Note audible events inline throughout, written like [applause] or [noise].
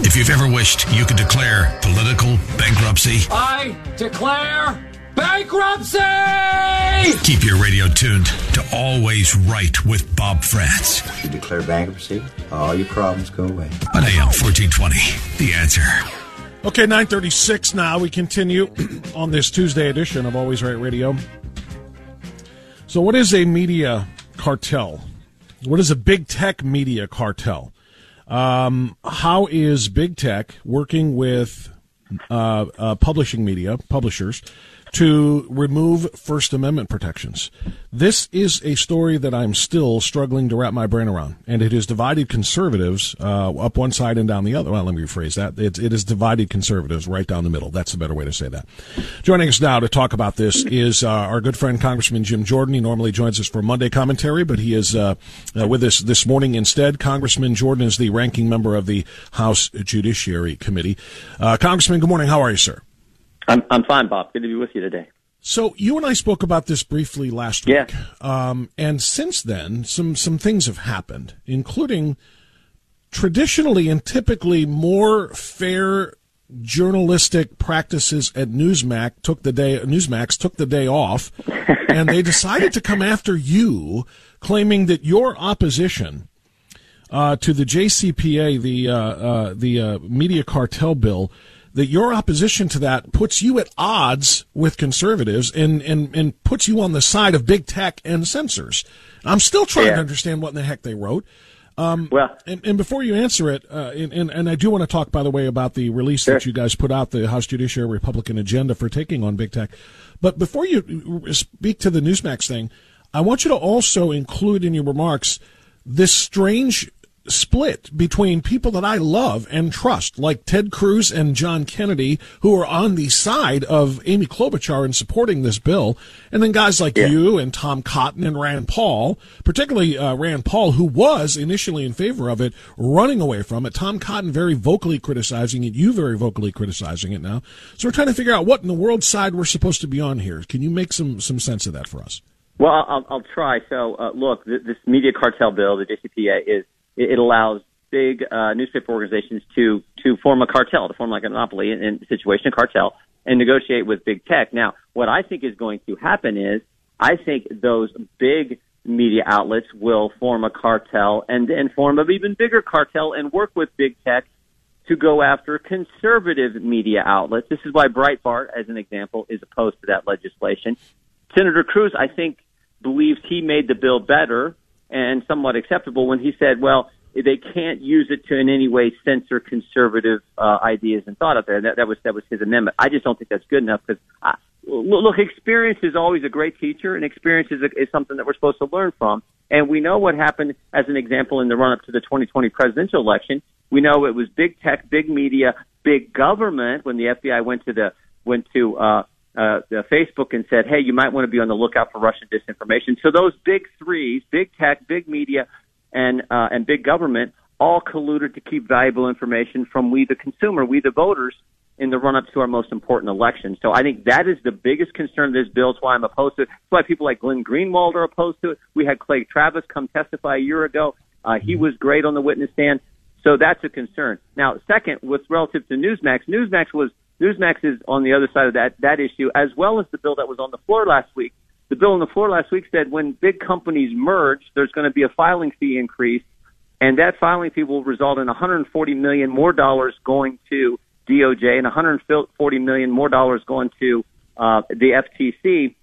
If you've ever wished you could declare political bankruptcy, I declare bankruptcy! keep your radio tuned to Always Right with Bob Frantz You declare bankruptcy, all your problems go away. on AM 1420. The answer. Okay, 936 now. We continue [clears throat] on this Tuesday edition of Always Right Radio. So, what is a media cartel? What is a big tech media cartel? Um, how is big tech working with uh, uh, publishing media, publishers, to remove First Amendment protections? This is a story that I'm still struggling to wrap my brain around, and it has divided conservatives uh, up one side and down the other. Well, let me rephrase that. It, it has divided conservatives right down the middle. That's the better way to say that. Joining us now to talk about this is uh, our good friend Congressman Jim Jordan. He normally joins us for Monday commentary, but he is uh, uh, with us this morning instead. Congressman Jordan is the ranking member of the House Judiciary Committee. Uh, Congressman, good morning. How are you, sir? I'm I'm fine, Bob. Good to be with you today. So you and I spoke about this briefly last Yeah. week, um, and since then, some some things have happened, including traditionally and typically more fair journalistic practices at Newsmax took the day Newsmax took the day off, [laughs] and they decided to come after you, claiming that your opposition uh, to the JCPA, the uh, uh, the uh, media cartel bill, that your opposition to that puts you at odds with conservatives and, and, and puts you on the side of big tech and censors. I'm still trying Yeah. to understand what in the heck they wrote. Well, And, and before you answer it, uh, and, and, and I do want to talk, by the way, about the release that you guys put out, the House Judiciary Republican agenda for taking on big tech. But before you speak to the Newsmax thing, I want you to also include in your remarks this strange split between people that I love and trust, like Ted Cruz and John Kennedy, who are on the side of Amy Klobuchar in supporting this bill, and then guys like Yeah. you and Tom Cotton and Rand Paul, particularly uh, Rand Paul, who was initially in favor of it, running away from it. Tom Cotton very vocally criticizing it, you very vocally criticizing it now. So we're trying to figure out what in the world side we're supposed to be on here. Can you make some some sense of that for us? well, I'll, I'll try. So, uh, look, th- this media cartel bill, the JCPA, is it, it allows big uh, newspaper organizations to to form a cartel, to form like a monopoly in, in situation, a cartel, and negotiate with big tech. Now, what I think is going to happen is, I think those big media outlets will form a cartel and then form an even bigger cartel and work with big tech to go after conservative media outlets. This is why Breitbart, as an example, is opposed to that legislation. Senator Cruz, I think, believes he made the bill better and somewhat acceptable when he said, well, they can't use it to in any way censor conservative uh, ideas and thought out there. That, that was that was his amendment. I just don't think that's good enough because look, experience is always a great teacher, and experience is, a, is something that we're supposed to learn from. And we know what happened as an example in the run up to the 2020 presidential election. We know it was big tech, big media, big government when the FBI went to the went to uh, uh, the Facebook and said, "Hey, you might want to be on the lookout for Russian disinformation." So those big threes, big tech, big media, and uh, and big government, all colluded to keep valuable information from we, the consumer, we, the voters, in the run up to our most important election. So I think that is the biggest concern of this bill. It's why I'm opposed to it. It's why people like Glenn Greenwald are opposed to it. We had Clay Travis come testify a year ago. Uh, he was great on the witness stand. So that's a concern. Now, second, with relative to Newsmax, Newsmax was Newsmax is on the other side of that that issue, as well as the bill that was on the floor last week. The bill on the floor last week said when big companies merge, there's going to be a filing fee increase, and that filing fee will result in 140 million more dollars going to DOJ and 140 million more dollars going to uh, the FTC.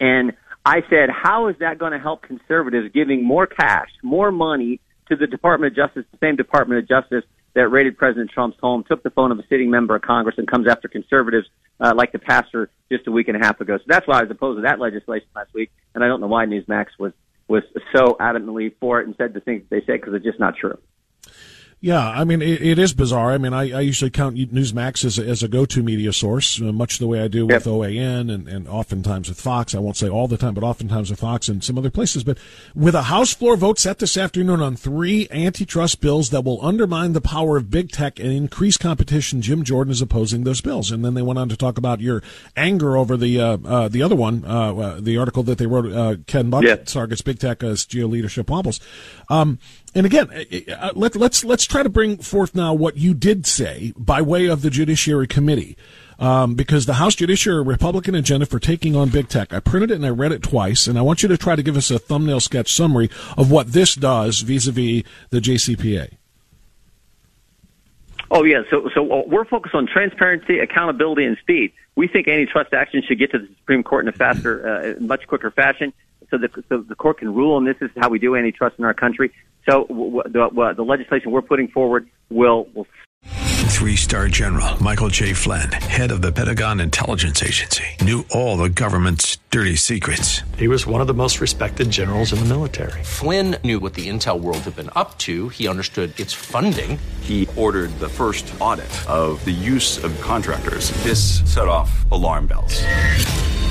And I said, how is that going to help conservatives giving more cash, more money to the Department of Justice, the same Department of Justice that raided President Trump's home, took the phone of a sitting member of Congress, and comes after conservatives uh, like the pastor just a week and a half ago. So that's why I was opposed to that legislation last week, and I don't know why Newsmax was was so adamantly for it and said the things they say because it's just not true. Yeah, I mean, it, it is bizarre. I mean, I, I usually count Newsmax as a, as a go-to media source, uh, much the way I do with yep. OAN and, and oftentimes with Fox. I won't say all the time, but oftentimes with Fox and some other places. But with a House floor vote set this afternoon on three antitrust bills that will undermine the power of big tech and increase competition, Jim Jordan is opposing those bills. And then they went on to talk about your anger over the uh, uh, the other one, uh, uh, the article that they wrote, uh, Ken Buck yep. targets big tech as GOP leadership wobbles. Um, and again, let, let's let's try to bring forth now what you did say by way of the Judiciary Committee. Um, because the House Judiciary Republican agenda for taking on big tech. I printed it and I read it twice, and I want you to try to give us a thumbnail sketch summary of what this does vis-a-vis the JCPA. Oh yeah, so so uh, we're focused on transparency, accountability, and speed. We think antitrust action should get to the Supreme Court in a faster, uh, much quicker fashion, so the so the court can rule. And this is how we do antitrust in our country. So w- the, the legislation we're putting forward will will. Three star general Michael J. Flynn, head of the Pentagon Intelligence Agency, knew all the government's dirty secrets. He was one of the most respected generals in the military. Flynn knew what the intel world had been up to, he understood its funding. He ordered the first audit of the use of contractors. This set off alarm bells.